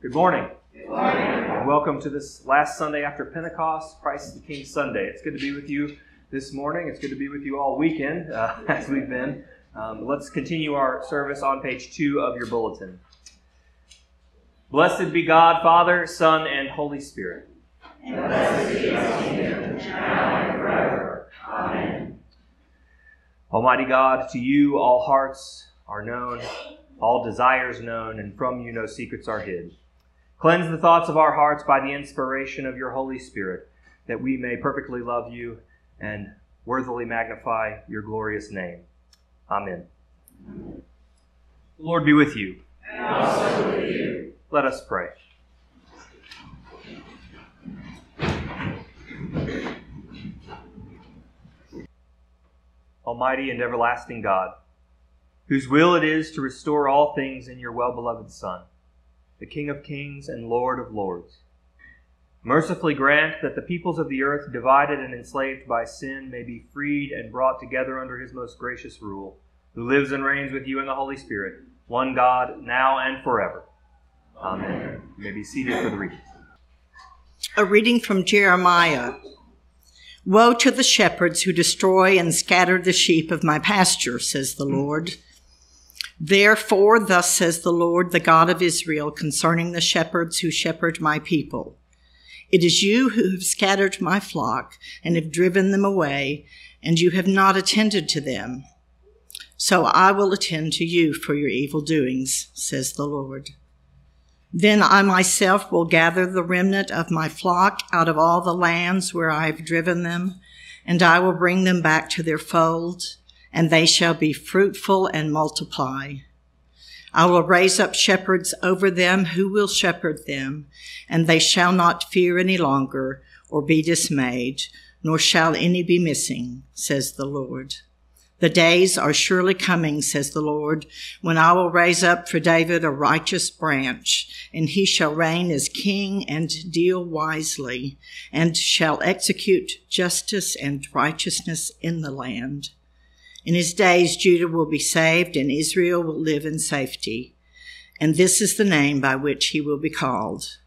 Good morning. Good morning. Welcome to this last Sunday after Pentecost, Christ the King Sunday. It's good to be with you this morning. It's good to be with you all weekend, uh, as we've been. Um, let's continue our service on page two of your bulletin. Blessed be God, Father, Son, and Holy Spirit. And blessed be His now and forever. Amen. Almighty God, to you all hearts are known, all desires known, and from you no secrets are hid. Cleanse the thoughts of our hearts by the inspiration of your Holy Spirit, that we may perfectly love you and worthily magnify your glorious name. Amen. The Lord be with you. And also with you. Let us pray. Almighty and everlasting God, whose will it is to restore all things in your well beloved Son the King of kings and Lord of lords. Mercifully grant that the peoples of the earth, divided and enslaved by sin, may be freed and brought together under his most gracious rule, who lives and reigns with you in the Holy Spirit, one God, now and forever. Amen. You may be seated for the reading. A reading from Jeremiah. Woe to the shepherds who destroy and scatter the sheep of my pasture, says the Lord. Therefore, thus says the Lord, the God of Israel, concerning the shepherds who shepherd my people. It is you who have scattered my flock and have driven them away, and you have not attended to them. So I will attend to you for your evil doings, says the Lord. Then I myself will gather the remnant of my flock out of all the lands where I have driven them, and I will bring them back to their fold and they shall be fruitful and multiply. I will raise up shepherds over them who will shepherd them, and they shall not fear any longer or be dismayed, nor shall any be missing, says the Lord. The days are surely coming, says the Lord, when I will raise up for David a righteous branch, and he shall reign as king and deal wisely, and shall execute justice and righteousness in the land. In his days, Judah will be saved and Israel will live in safety. And this is the name by which he will be called.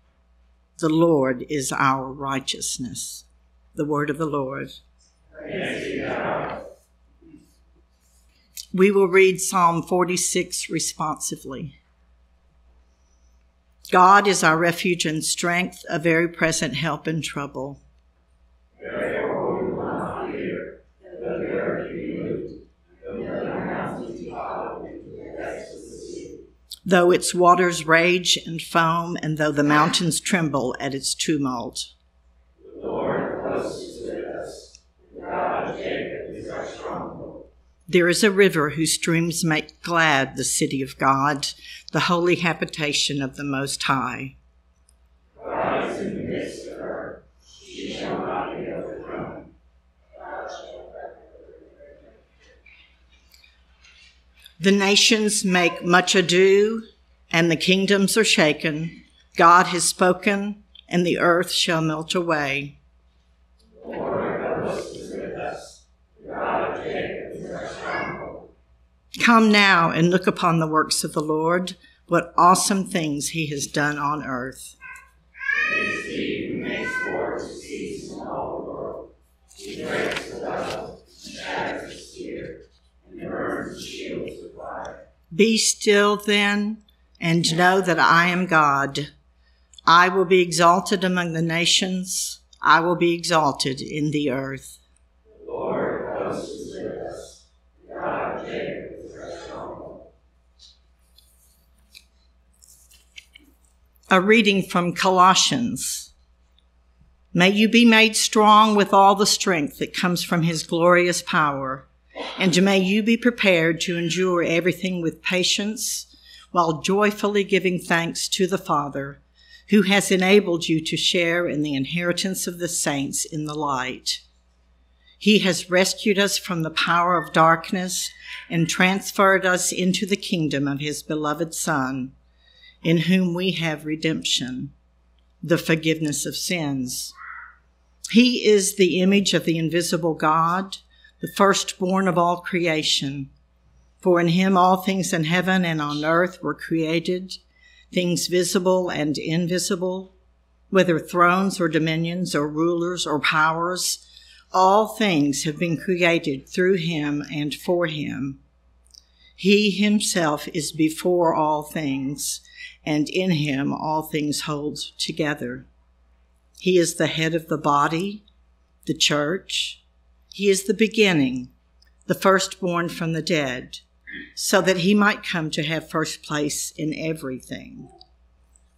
The Lord is our righteousness. The word of the Lord. We will read Psalm 46 responsively. God is our refuge and strength, a very present help in trouble. Though its waters rage and foam, and though the mountains tremble at its tumult. The Lord is with us. God of Jacob is our. There is a river whose streams make glad the city of God, the holy habitation of the Most High. God is in the midst of her. She shall not be overthrown. The nations make much ado, and the kingdoms are shaken. God has spoken, and the earth shall melt away. Come now and look upon the works of the Lord, what awesome things he has done on earth. He the spear, and burns the shields with fire. Be still then and know that I am God. I will be exalted among the nations. I will be exalted in the earth. The Lord of hosts is with us. God of Jacob is our stronghold. A reading from Colossians. May you be made strong with all the strength that comes from his glorious power, and may you be prepared to endure everything with patience while joyfully giving thanks to the Father, who has enabled you to share in the inheritance of the saints in the light. He has rescued us from the power of darkness and transferred us into the kingdom of his beloved Son, in whom we have redemption, the forgiveness of sins. He is the image of the invisible God, the firstborn of all creation. For in him all things in heaven and on earth were created, things visible and invisible, whether thrones or dominions or rulers or powers, all things have been created through him and for him. He himself is before all things, and in him all things hold together. He is the head of the body, the church. He is the beginning, the firstborn from the dead, so that he might come to have first place in everything.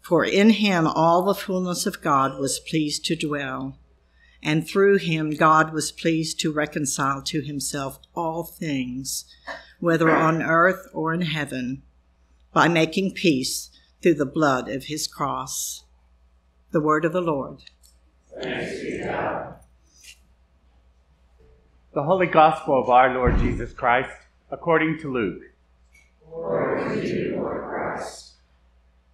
For in him all the fullness of God was pleased to dwell, and through him God was pleased to reconcile to himself all things whether on earth or in heaven, by making peace through the blood of his cross. The word of the Lord. The Holy Gospel of our Lord Jesus Christ, according to Luke. Glory to you, Lord Christ.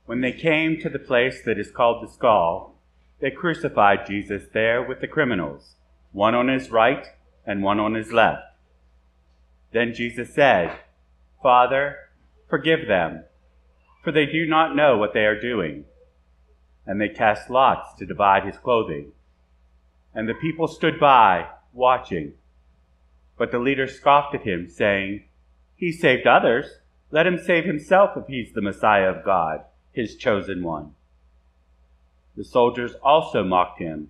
When they came to the place that is called the skull, they crucified Jesus there with the criminals, one on his right and one on his left. Then Jesus said, Father, forgive them, for they do not know what they are doing. And they cast lots to divide his clothing. And the people stood by, watching. But the leader scoffed at him, saying, He saved others. Let him save himself if he's the Messiah of God, his chosen one. The soldiers also mocked him,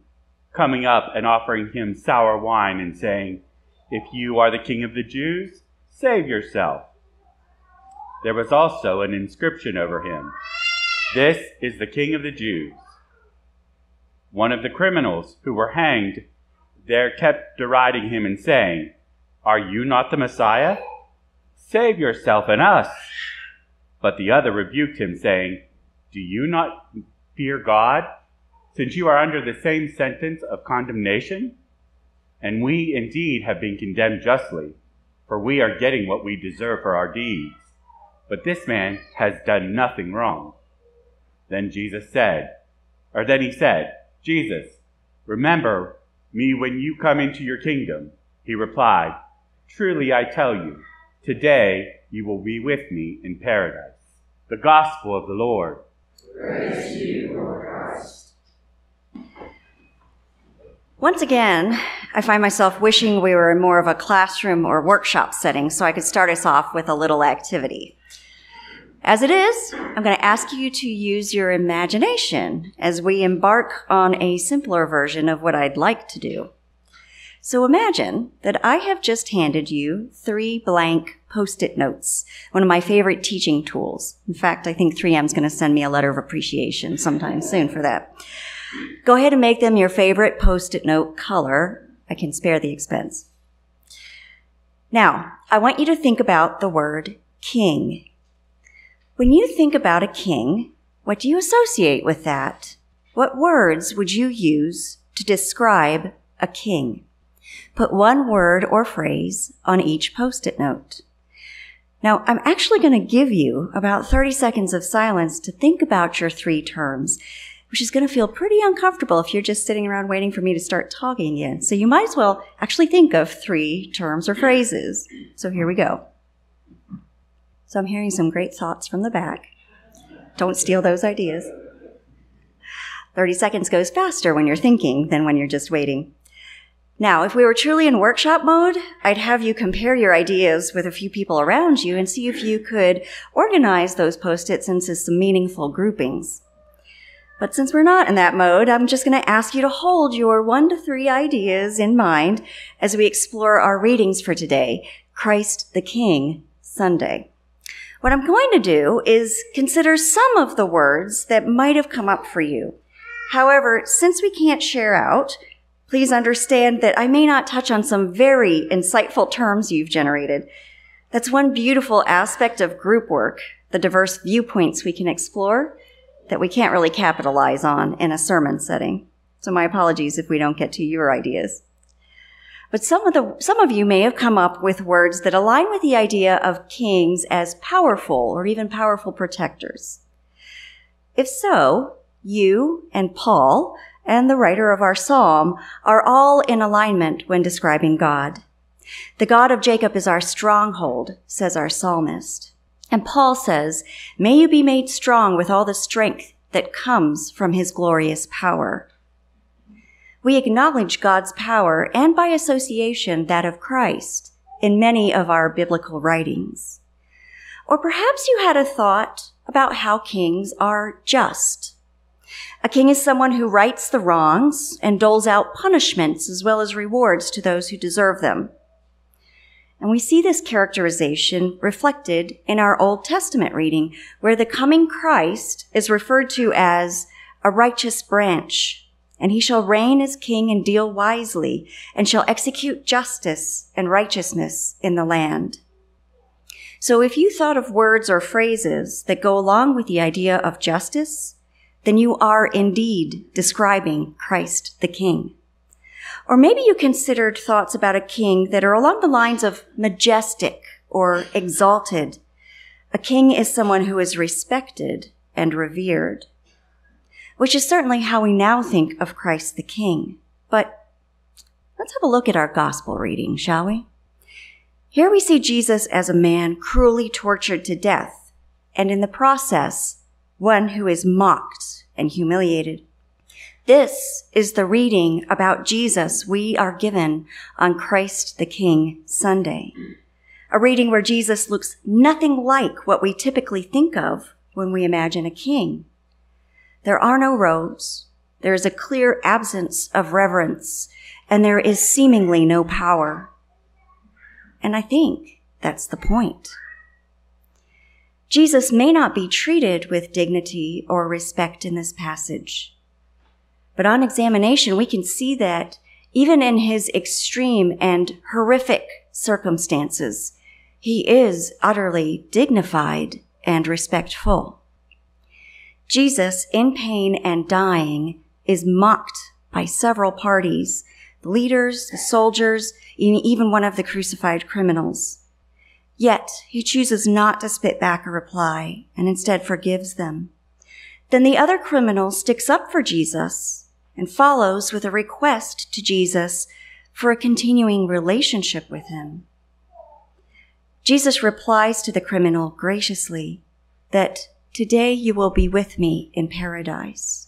coming up and offering him sour wine and saying, if you are the king of the Jews, save yourself. There was also an inscription over him This is the king of the Jews. One of the criminals who were hanged there kept deriding him and saying, Are you not the Messiah? Save yourself and us. But the other rebuked him, saying, Do you not fear God, since you are under the same sentence of condemnation? And we indeed have been condemned justly, for we are getting what we deserve for our deeds. But this man has done nothing wrong. Then Jesus said, or then he said, Jesus, remember me when you come into your kingdom. He replied, Truly I tell you, today you will be with me in paradise. The gospel of the Lord. Praise you, Lord Christ. Once again, I find myself wishing we were in more of a classroom or workshop setting so I could start us off with a little activity. As it is, I'm going to ask you to use your imagination as we embark on a simpler version of what I'd like to do. So imagine that I have just handed you three blank post-it notes, one of my favorite teaching tools. In fact, I think 3M is going to send me a letter of appreciation sometime soon for that. Go ahead and make them your favorite post-it note color. I can spare the expense. Now, I want you to think about the word king. When you think about a king, what do you associate with that? What words would you use to describe a king? Put one word or phrase on each post-it note. Now, I'm actually going to give you about 30 seconds of silence to think about your three terms which is going to feel pretty uncomfortable if you're just sitting around waiting for me to start talking again. So you might as well actually think of three terms or phrases. So here we go. So I'm hearing some great thoughts from the back. Don't steal those ideas. 30 seconds goes faster when you're thinking than when you're just waiting. Now, if we were truly in workshop mode, I'd have you compare your ideas with a few people around you and see if you could organize those post-its into some meaningful groupings. But since we're not in that mode, I'm just going to ask you to hold your one to three ideas in mind as we explore our readings for today, Christ the King Sunday. What I'm going to do is consider some of the words that might have come up for you. However, since we can't share out, please understand that I may not touch on some very insightful terms you've generated. That's one beautiful aspect of group work, the diverse viewpoints we can explore that we can't really capitalize on in a sermon setting. So my apologies if we don't get to your ideas. But some of the, some of you may have come up with words that align with the idea of kings as powerful or even powerful protectors. If so, you and Paul and the writer of our psalm are all in alignment when describing God. The God of Jacob is our stronghold, says our psalmist. And Paul says, May you be made strong with all the strength that comes from his glorious power. We acknowledge God's power and by association that of Christ in many of our biblical writings. Or perhaps you had a thought about how kings are just. A king is someone who rights the wrongs and doles out punishments as well as rewards to those who deserve them. And we see this characterization reflected in our Old Testament reading, where the coming Christ is referred to as a righteous branch, and he shall reign as king and deal wisely, and shall execute justice and righteousness in the land. So if you thought of words or phrases that go along with the idea of justice, then you are indeed describing Christ the King. Or maybe you considered thoughts about a king that are along the lines of majestic or exalted. A king is someone who is respected and revered, which is certainly how we now think of Christ the King. But let's have a look at our gospel reading, shall we? Here we see Jesus as a man cruelly tortured to death, and in the process, one who is mocked and humiliated. This is the reading about Jesus we are given on Christ the King Sunday. A reading where Jesus looks nothing like what we typically think of when we imagine a king. There are no robes. There is a clear absence of reverence and there is seemingly no power. And I think that's the point. Jesus may not be treated with dignity or respect in this passage. But on examination, we can see that even in his extreme and horrific circumstances, he is utterly dignified and respectful. Jesus, in pain and dying, is mocked by several parties the leaders, the soldiers, even one of the crucified criminals. Yet he chooses not to spit back a reply and instead forgives them. Then the other criminal sticks up for Jesus and follows with a request to Jesus for a continuing relationship with him. Jesus replies to the criminal graciously that today you will be with me in paradise.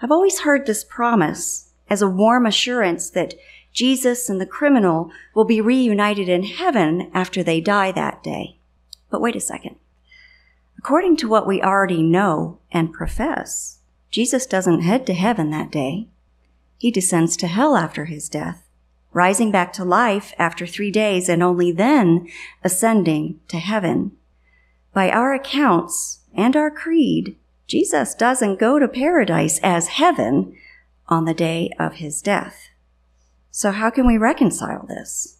I've always heard this promise as a warm assurance that Jesus and the criminal will be reunited in heaven after they die that day. But wait a second. According to what we already know and profess, Jesus doesn't head to heaven that day. He descends to hell after his death, rising back to life after three days and only then ascending to heaven. By our accounts and our creed, Jesus doesn't go to paradise as heaven on the day of his death. So how can we reconcile this?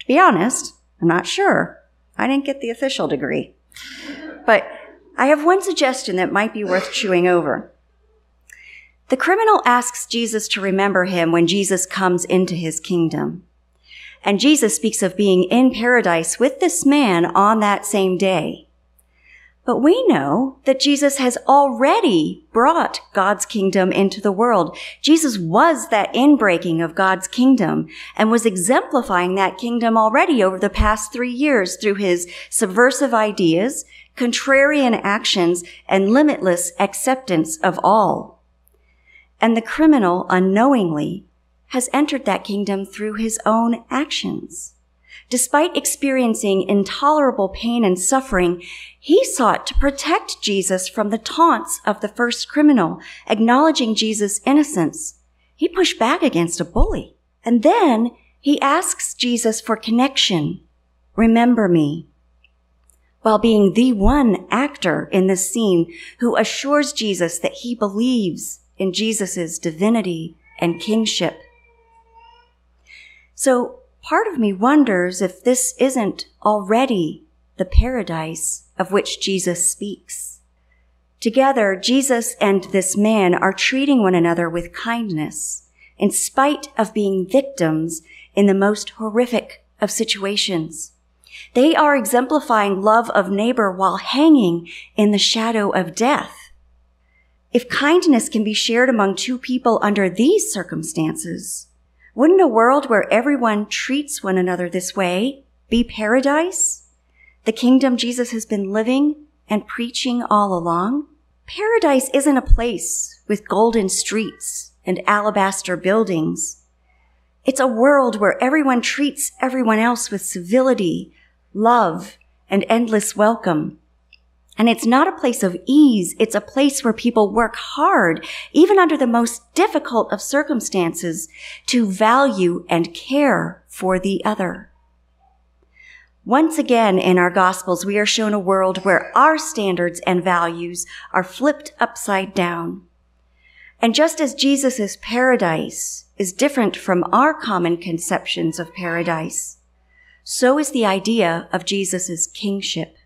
To be honest, I'm not sure. I didn't get the official degree. But I have one suggestion that might be worth chewing over. The criminal asks Jesus to remember him when Jesus comes into his kingdom. And Jesus speaks of being in paradise with this man on that same day. But we know that Jesus has already brought God's kingdom into the world. Jesus was that inbreaking of God's kingdom and was exemplifying that kingdom already over the past three years through his subversive ideas, contrarian actions, and limitless acceptance of all. And the criminal unknowingly has entered that kingdom through his own actions. Despite experiencing intolerable pain and suffering, he sought to protect Jesus from the taunts of the first criminal, acknowledging Jesus' innocence. He pushed back against a bully. And then he asks Jesus for connection. Remember me while being the one actor in this scene who assures Jesus that he believes in Jesus' divinity and kingship. So part of me wonders if this isn't already the paradise of which Jesus speaks. Together, Jesus and this man are treating one another with kindness in spite of being victims in the most horrific of situations. They are exemplifying love of neighbor while hanging in the shadow of death. If kindness can be shared among two people under these circumstances, wouldn't a world where everyone treats one another this way be paradise? the kingdom Jesus has been living and preaching all along? Paradise isn't a place with golden streets and alabaster buildings. It's a world where everyone treats everyone else with civility, love, and endless welcome. And it's not a place of ease. It's a place where people work hard, even under the most difficult of circumstances, to value and care for the other. Once again in our Gospels, we are shown a world where our standards and values are flipped upside down. And just as Jesus' paradise is different from our common conceptions of paradise, so is the idea of Jesus' kingship.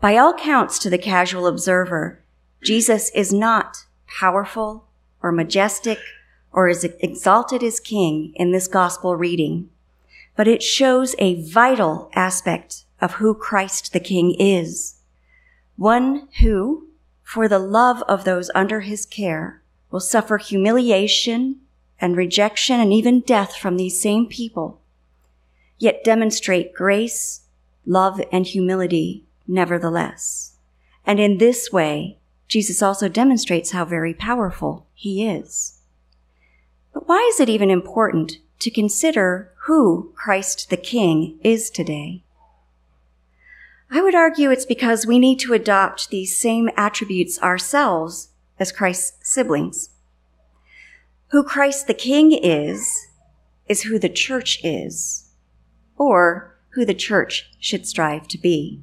By all counts to the casual observer, Jesus is not powerful or majestic or as exalted as king in this gospel reading but it shows a vital aspect of who Christ the King is. One who, for the love of those under his care, will suffer humiliation and rejection and even death from these same people, yet demonstrate grace, love, and humility nevertheless. And in this way, Jesus also demonstrates how very powerful he is. But why is it even important to consider who Christ the King is today. I would argue it's because we need to adopt these same attributes ourselves as Christ's siblings. Who Christ the King is, is who the church is, or who the church should strive to be.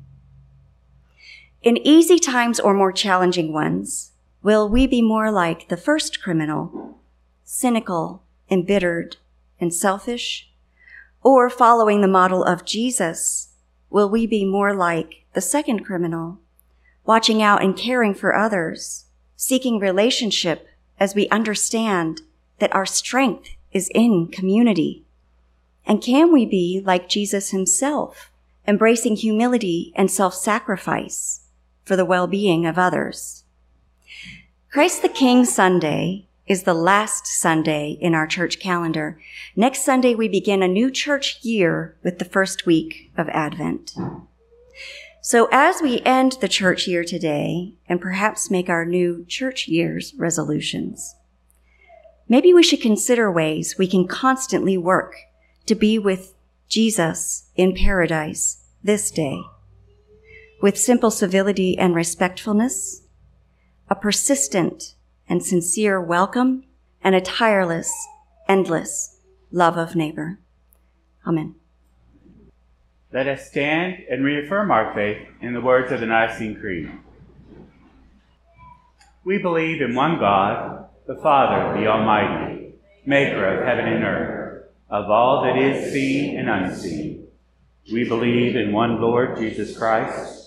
In easy times or more challenging ones, will we be more like the first criminal, cynical, embittered, and selfish? Or following the model of Jesus, will we be more like the second criminal, watching out and caring for others, seeking relationship as we understand that our strength is in community? And can we be like Jesus himself, embracing humility and self-sacrifice for the well-being of others? Christ the King Sunday is the last Sunday in our church calendar. Next Sunday, we begin a new church year with the first week of Advent. So as we end the church year today and perhaps make our new church year's resolutions, maybe we should consider ways we can constantly work to be with Jesus in paradise this day with simple civility and respectfulness, a persistent and sincere welcome and a tireless, endless love of neighbor. Amen. Let us stand and reaffirm our faith in the words of the Nicene Creed. We believe in one God, the Father, the Almighty, maker of heaven and earth, of all that is seen and unseen. We believe in one Lord Jesus Christ,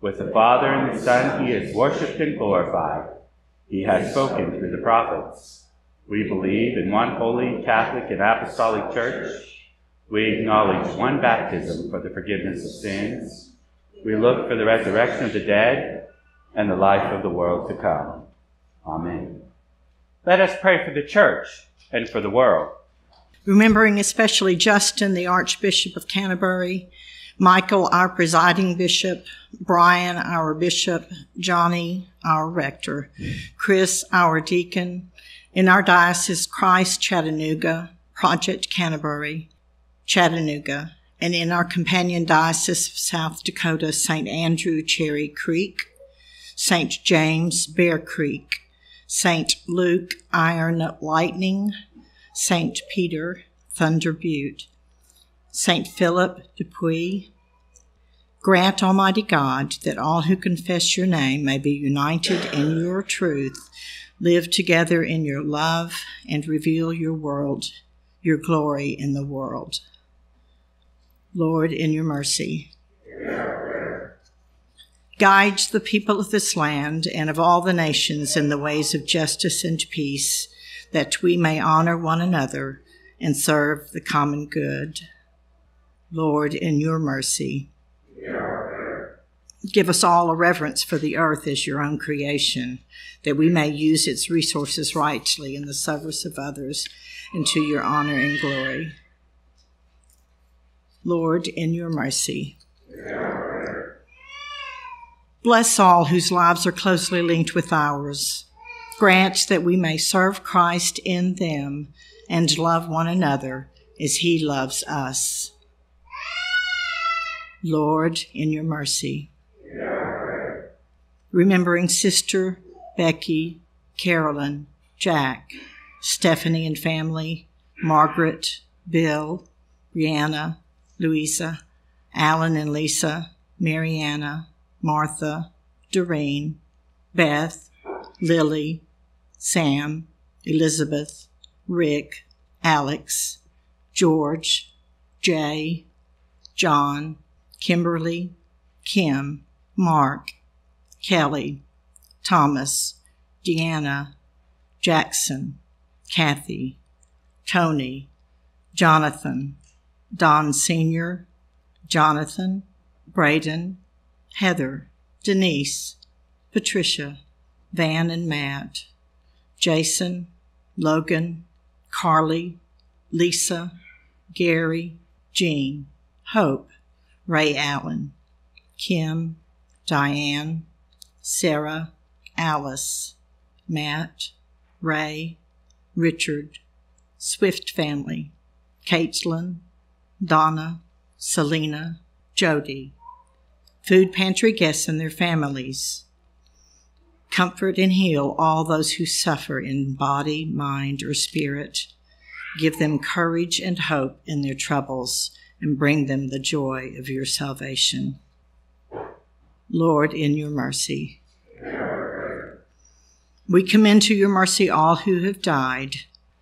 With the Father and the Son he is worshipped and glorified. He has spoken through the prophets. We believe in one holy, Catholic, and Apostolic Church. We acknowledge one baptism for the forgiveness of sins. We look for the resurrection of the dead and the life of the world to come. Amen. Let us pray for the church and for the world. Remembering especially Justin, the Archbishop of Canterbury, Michael, our presiding bishop, Brian, our bishop, Johnny, our rector, Chris, our deacon, in our diocese, Christ Chattanooga, Project Canterbury, Chattanooga, and in our companion diocese of South Dakota, St. Andrew, Cherry Creek, St. James, Bear Creek, St. Luke, Iron Lightning, St. Peter, Thunder Butte, St. Philip, Dupree. Grant, Almighty God, that all who confess your name may be united in your truth, live together in your love, and reveal your world, your glory in the world. Lord, in your mercy. Guide the people of this land and of all the nations in the ways of justice and peace, that we may honor one another and serve the common good. Lord, in your mercy. Give us all a reverence for the earth as your own creation, that we may use its resources rightly in the service of others and to your honor and glory. Lord, in your mercy. Bless all whose lives are closely linked with ours. Grant that we may serve Christ in them and love one another as he loves us. Lord, in your mercy. Remembering Sister Becky, Carolyn, Jack, Stephanie and family, Margaret, Bill, Brianna, Louisa, Alan and Lisa, Mariana, Martha, Doreen, Beth, Lily, Sam, Elizabeth, Rick, Alex, George, Jay, John, Kimberly, Kim, Mark, Kelly, Thomas, Deanna, Jackson, Kathy, Tony, Jonathan, Don Sr., Jonathan, Braden, Heather, Denise, Patricia, Van and Matt, Jason, Logan, Carly, Lisa, Gary, Jean, Hope, Ray Allen, Kim, Diane, Sarah, Alice, Matt, Ray, Richard, Swift family, Caitlin, Donna, Selena, Jody, food pantry guests and their families. Comfort and heal all those who suffer in body, mind, or spirit. Give them courage and hope in their troubles and bring them the joy of your salvation. Lord, in your mercy. We commend to your mercy all who have died,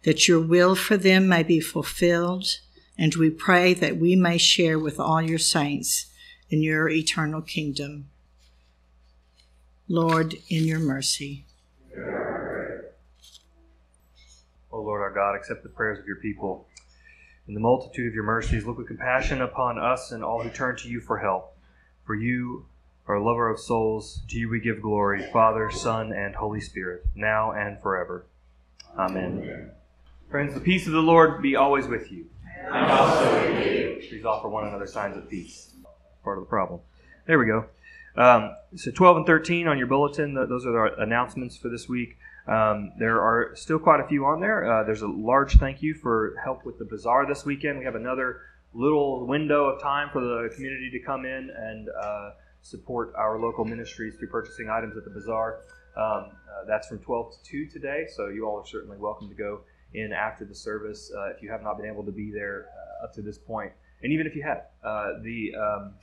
that your will for them may be fulfilled, and we pray that we may share with all your saints in your eternal kingdom. Lord, in your mercy. O Lord our God, accept the prayers of your people. In the multitude of your mercies, look with compassion upon us and all who turn to you for help. For you are a lover of souls. To you we give glory, Father, Son, and Holy Spirit, now and forever. Amen. Amen. Friends, the peace of the Lord be always with you. And also with you. Please offer one another signs of peace. Part of the problem. There we go. Um, so 12 and 13 on your bulletin, those are our announcements for this week. Um, there are still quite a few on there. Uh, there's a large thank you for help with the bazaar this weekend. We have another little window of time for the community to come in and uh, support our local ministries through purchasing items at the bazaar. Um, uh, that's from 12 to 2 today, so you all are certainly welcome to go in after the service uh, if you have not been able to be there uh, up to this point. And even if you have, uh, the um,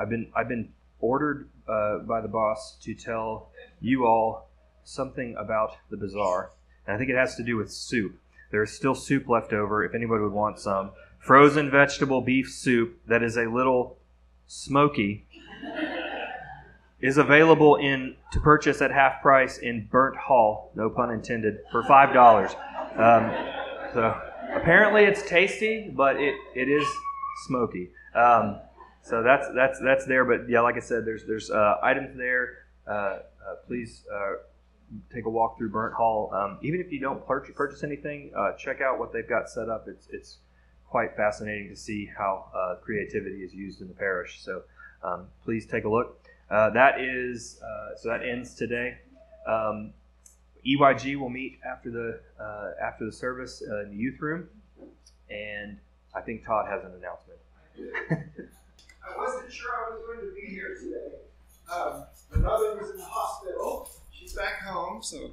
I've been I've been ordered by the boss to tell you all something about the bazaar, and I think it has to do with soup. There's still soup left over if anybody would want some. Frozen vegetable beef soup that is a little smoky is available in to purchase at half price in Burnt Hall, no pun intended, for five dollars. Um, so apparently it's tasty, but it, it is smoky. Um, so that's that's that's there. But yeah, like I said, there's there's uh, items there. Uh, uh, please uh, take a walk through Burnt Hall. Um, even if you don't purchase, anything, uh, check out what they've got set up. It's it's quite fascinating to see how uh, creativity is used in the parish. So um, please take a look. Uh, that is uh, so that ends today. Um, EYC will meet after the uh, after the service uh, in the youth room, and I think Todd has an announcement. I wasn't sure I was going to be here today. Um, my mother was in the hospital. Back home, so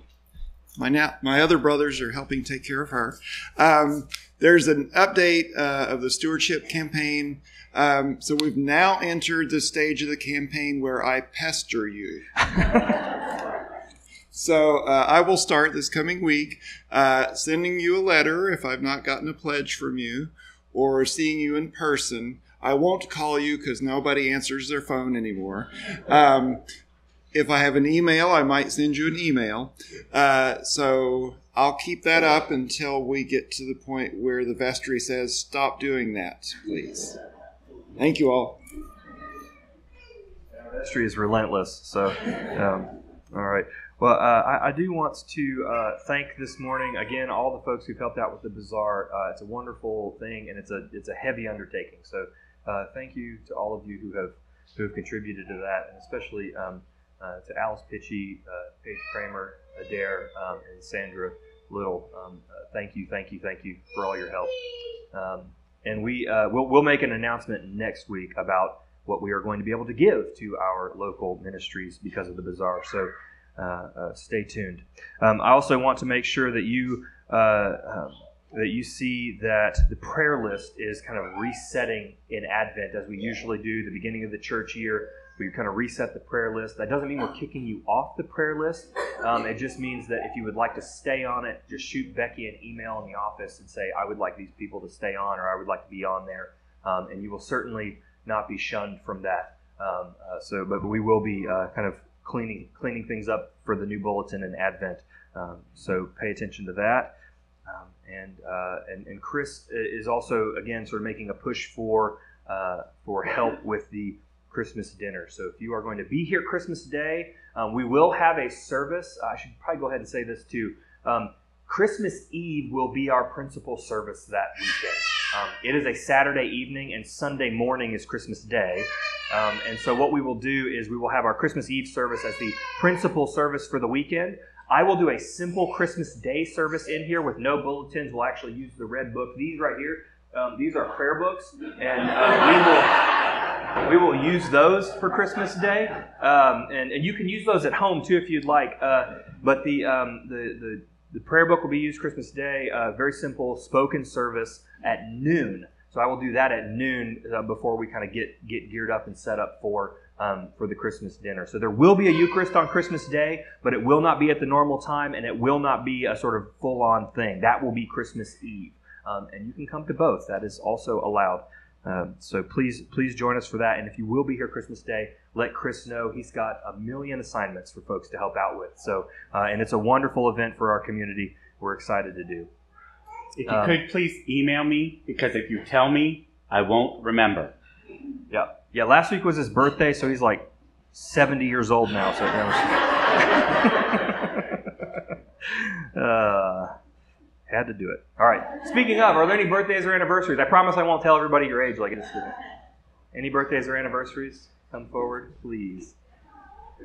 my now my other brothers are helping take care of her. Um, there's an update uh, of the stewardship campaign. Um, so we've now entered the stage of the campaign where I pester you. so uh, I will start this coming week uh, sending you a letter if I've not gotten a pledge from you, or seeing you in person. I won't call you because nobody answers their phone anymore. Um, if I have an email, I might send you an email. Uh, so I'll keep that up until we get to the point where the vestry says, stop doing that, please. Thank you all. The Vestry is relentless. So, um, all right. Well, uh, I, I, do want to uh, thank this morning again all the folks who've helped out with the bazaar. Uh, it's a wonderful thing, and it's a it's a heavy undertaking. So, uh, thank you to all of you who have who have contributed to that, and especially um, to Alice Pitchy, uh, Paige Kramer, Adair, um, and Sandra Little. Um, thank you, thank you, thank you for all your help. Um, and we we'll, we'll make an announcement next week about what we are going to be able to give to our local ministries because of the bazaar. So. Uh, uh, stay tuned. Um, I also want to make sure that you uh, um, that you see that the prayer list is kind of resetting in Advent as we usually do the beginning of the church year. We kind of reset the prayer list. That doesn't mean we're kicking you off the prayer list. Um, it just means that if you would like to stay on it, just shoot Becky an email in the office and say, I would like these people to stay on or I would like to be on there. Um, and you will certainly not be shunned from that. Um, uh, so, but we will be uh, kind of cleaning cleaning things up for the new bulletin and Advent. Um, so pay attention to that. Um, and, uh, and and Chris is also again sort of making a push for uh, for help with the Christmas dinner. So if you are going to be here Christmas Day, um, we will have a service. I should probably go ahead and say this too. Um, Christmas Eve will be our principal service that weekend. Um, it is a Saturday evening, and Sunday morning is Christmas Day. Um, and so, what we will do is we will have our Christmas Eve service as the principal service for the weekend. I will do a simple Christmas Day service in here with no bulletins. We'll actually use the red book. These right here, um, these are prayer books, and uh, we will we will use those for Christmas Day. Um, and, and you can use those at home too if you'd like. Uh, but the, um, the the the prayer book will be used Christmas Day. Uh, very simple spoken service at noon. So I will do that at noon uh, before we kind of get get geared up and set up for um, for the Christmas dinner. So there will be a Eucharist on Christmas Day, but it will not be at the normal time, and it will not be a sort of full on thing. That will be Christmas Eve, um, and you can come to both. That is also allowed. Um, so please please join us for that. And if you will be here Christmas Day, let Chris know. He's got a million assignments for folks to help out with. So uh, and it's a wonderful event for our community. We're excited to do. If you um, could please email me, because if you tell me, I won't remember. Yeah. Yeah, last week was his birthday, so he's like 70 years old now. So, uh, had to do it. All right. Speaking of, are there any birthdays or anniversaries? I promise I won't tell everybody your age like this. Any birthdays or anniversaries? Come forward, please.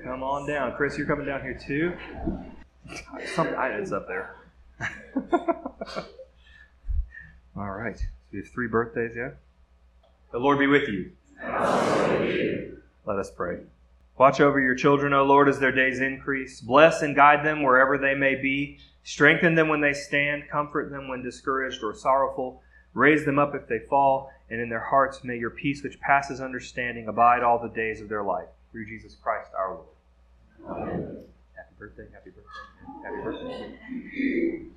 Come on down. Chris, you're coming down here too? Some, it's up there. All right. So we have three birthdays, yeah? The Lord be with you. Let us pray. Watch over your children, O Lord, as their days increase. Bless and guide them wherever they may be. Strengthen them when they stand. Comfort them when discouraged or sorrowful. Raise them up if they fall. And in their hearts may your peace, which passes understanding, abide all the days of their life. Through Jesus Christ our Lord. Amen. Happy birthday, happy birthday, happy birthday.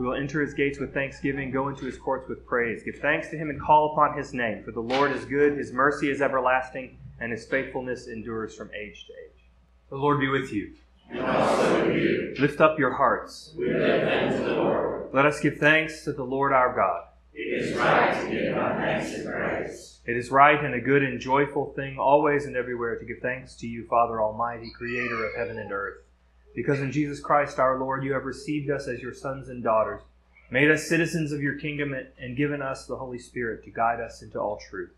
We will enter his gates with thanksgiving, go into his courts with praise. Give thanks to him and call upon his name. For the Lord is good, his mercy is everlasting, and his faithfulness endures from age to age. The Lord be with you. And also with you. Lift up your hearts. We lift them to the Lord. Let us give thanks to the Lord our God. It is right to give God thanks and praise. It is right and a good and joyful thing always and everywhere to give thanks to you, Father Almighty, creator of heaven and earth because in Jesus Christ our Lord you have received us as your sons and daughters, made us citizens of your kingdom, and given us the Holy Spirit to guide us into all truth.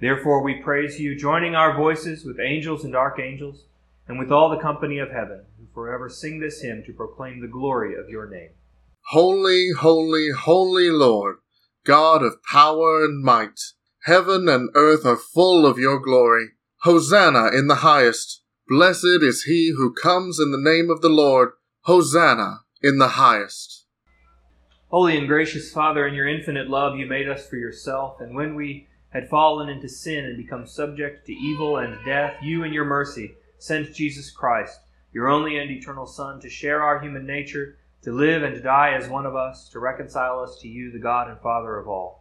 Therefore we praise you, joining our voices with angels and archangels, and with all the company of heaven, who forever sing this hymn to proclaim the glory of your name. Holy, holy, holy Lord, God of power and might, heaven and earth are full of your glory. Hosanna in the highest. Blessed is he who comes in the name of the Lord. Hosanna in the highest. Holy and gracious Father, in your infinite love, you made us for yourself, and when we had fallen into sin and become subject to evil and death, you, in your mercy, sent Jesus Christ, your only and eternal Son, to share our human nature, to live and to die as one of us, to reconcile us to you, the God and Father of all.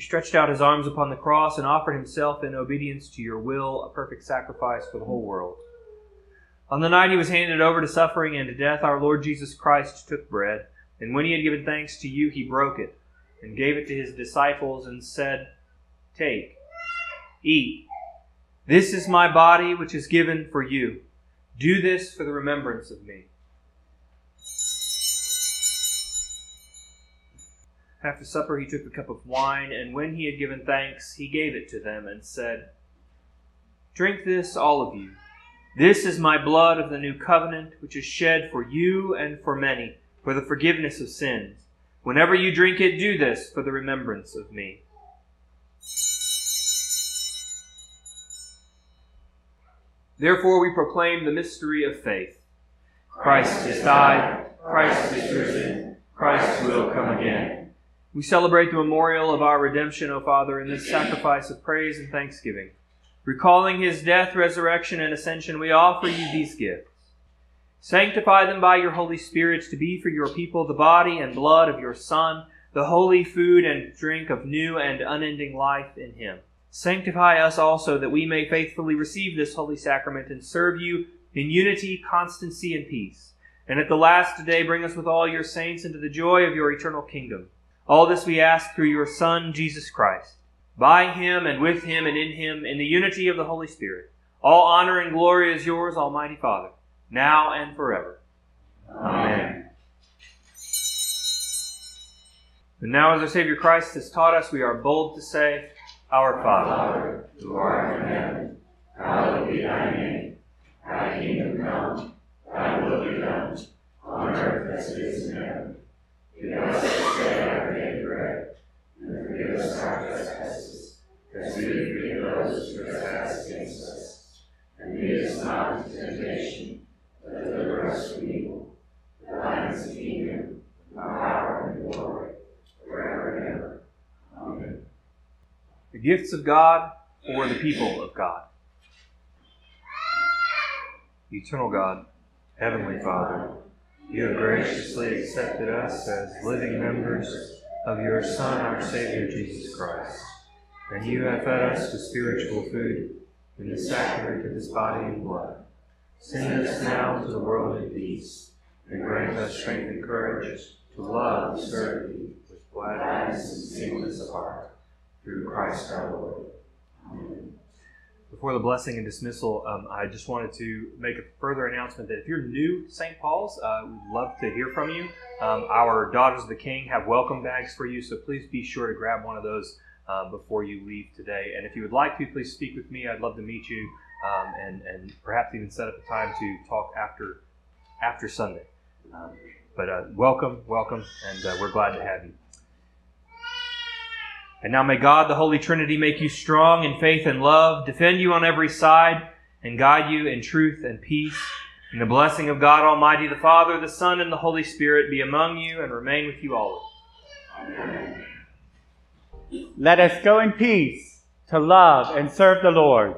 He stretched out his arms upon the cross and offered himself in obedience to your will, a perfect sacrifice for the whole world. On the night he was handed over to suffering and to death, our Lord Jesus Christ took bread, and when he had given thanks to you, he broke it, and gave it to his disciples, and said, Take, eat. This is my body, which is given for you. Do this for the remembrance of me. After supper, he took a cup of wine, and when he had given thanks, he gave it to them, and said, Drink this, all of you. This is my blood of the new covenant, which is shed for you and for many, for the forgiveness of sins. Whenever you drink it, do this for the remembrance of me. Therefore, we proclaim the mystery of faith. Christ has died, Christ is risen, Christ will come again. We celebrate the memorial of our redemption, O Father, in this sacrifice of praise and thanksgiving. Recalling his death, resurrection, and ascension, we offer you these gifts. Sanctify them by your Holy Spirit to be for your people the body and blood of your Son, the holy food and drink of new and unending life in him. Sanctify us also that we may faithfully receive this holy sacrament and serve you in unity, constancy, and peace. And at the last day bring us with all your saints into the joy of your eternal kingdom. All this we ask through your Son, Jesus Christ. By him and with him and in him, in the unity of the Holy Spirit, all honor and glory is yours, Almighty Father, now and forever. Amen. And now, as our Savior Christ has taught us, we are bold to say, Our Father, who art in heaven, hallowed be thy name. Thy kingdom come, thy will be done, on earth as it is in heaven. Give us this day our daily bread, and forgive us our trespasses, as we forgive those who trespass against us. And lead us not into temptation, but deliver us from evil. For thine is the kingdom, the power, and the glory, forever and ever. Amen. The gifts of God for the people of God. Eternal God, Heavenly Father, you have graciously accepted us as living members of your Son, our Savior Jesus Christ, and you have fed us with spiritual food in the sacrament of his body and blood. Send us now to the world in peace, and grant us strength and courage to love and serve you with gladness and singleness of heart through Christ our Lord. Amen. Before the blessing and dismissal, um, I just wanted to make a further announcement that if you're new to St. Paul's, uh, we'd love to hear from you. Um, our Daughters of the King have welcome bags for you, so please be sure to grab one of those uh, before you leave today. And if you would like to, please speak with me. I'd love to meet you um, and, and perhaps even set up a time to talk after after Sunday. Um, but uh, welcome, welcome, and uh, we're glad to have you. And now may God, the Holy Trinity, make you strong in faith and love, defend you on every side, and guide you in truth and peace. And the blessing of God Almighty, the Father, the Son, and the Holy Spirit be among you and remain with you always. Let us go in peace to love and serve the Lord.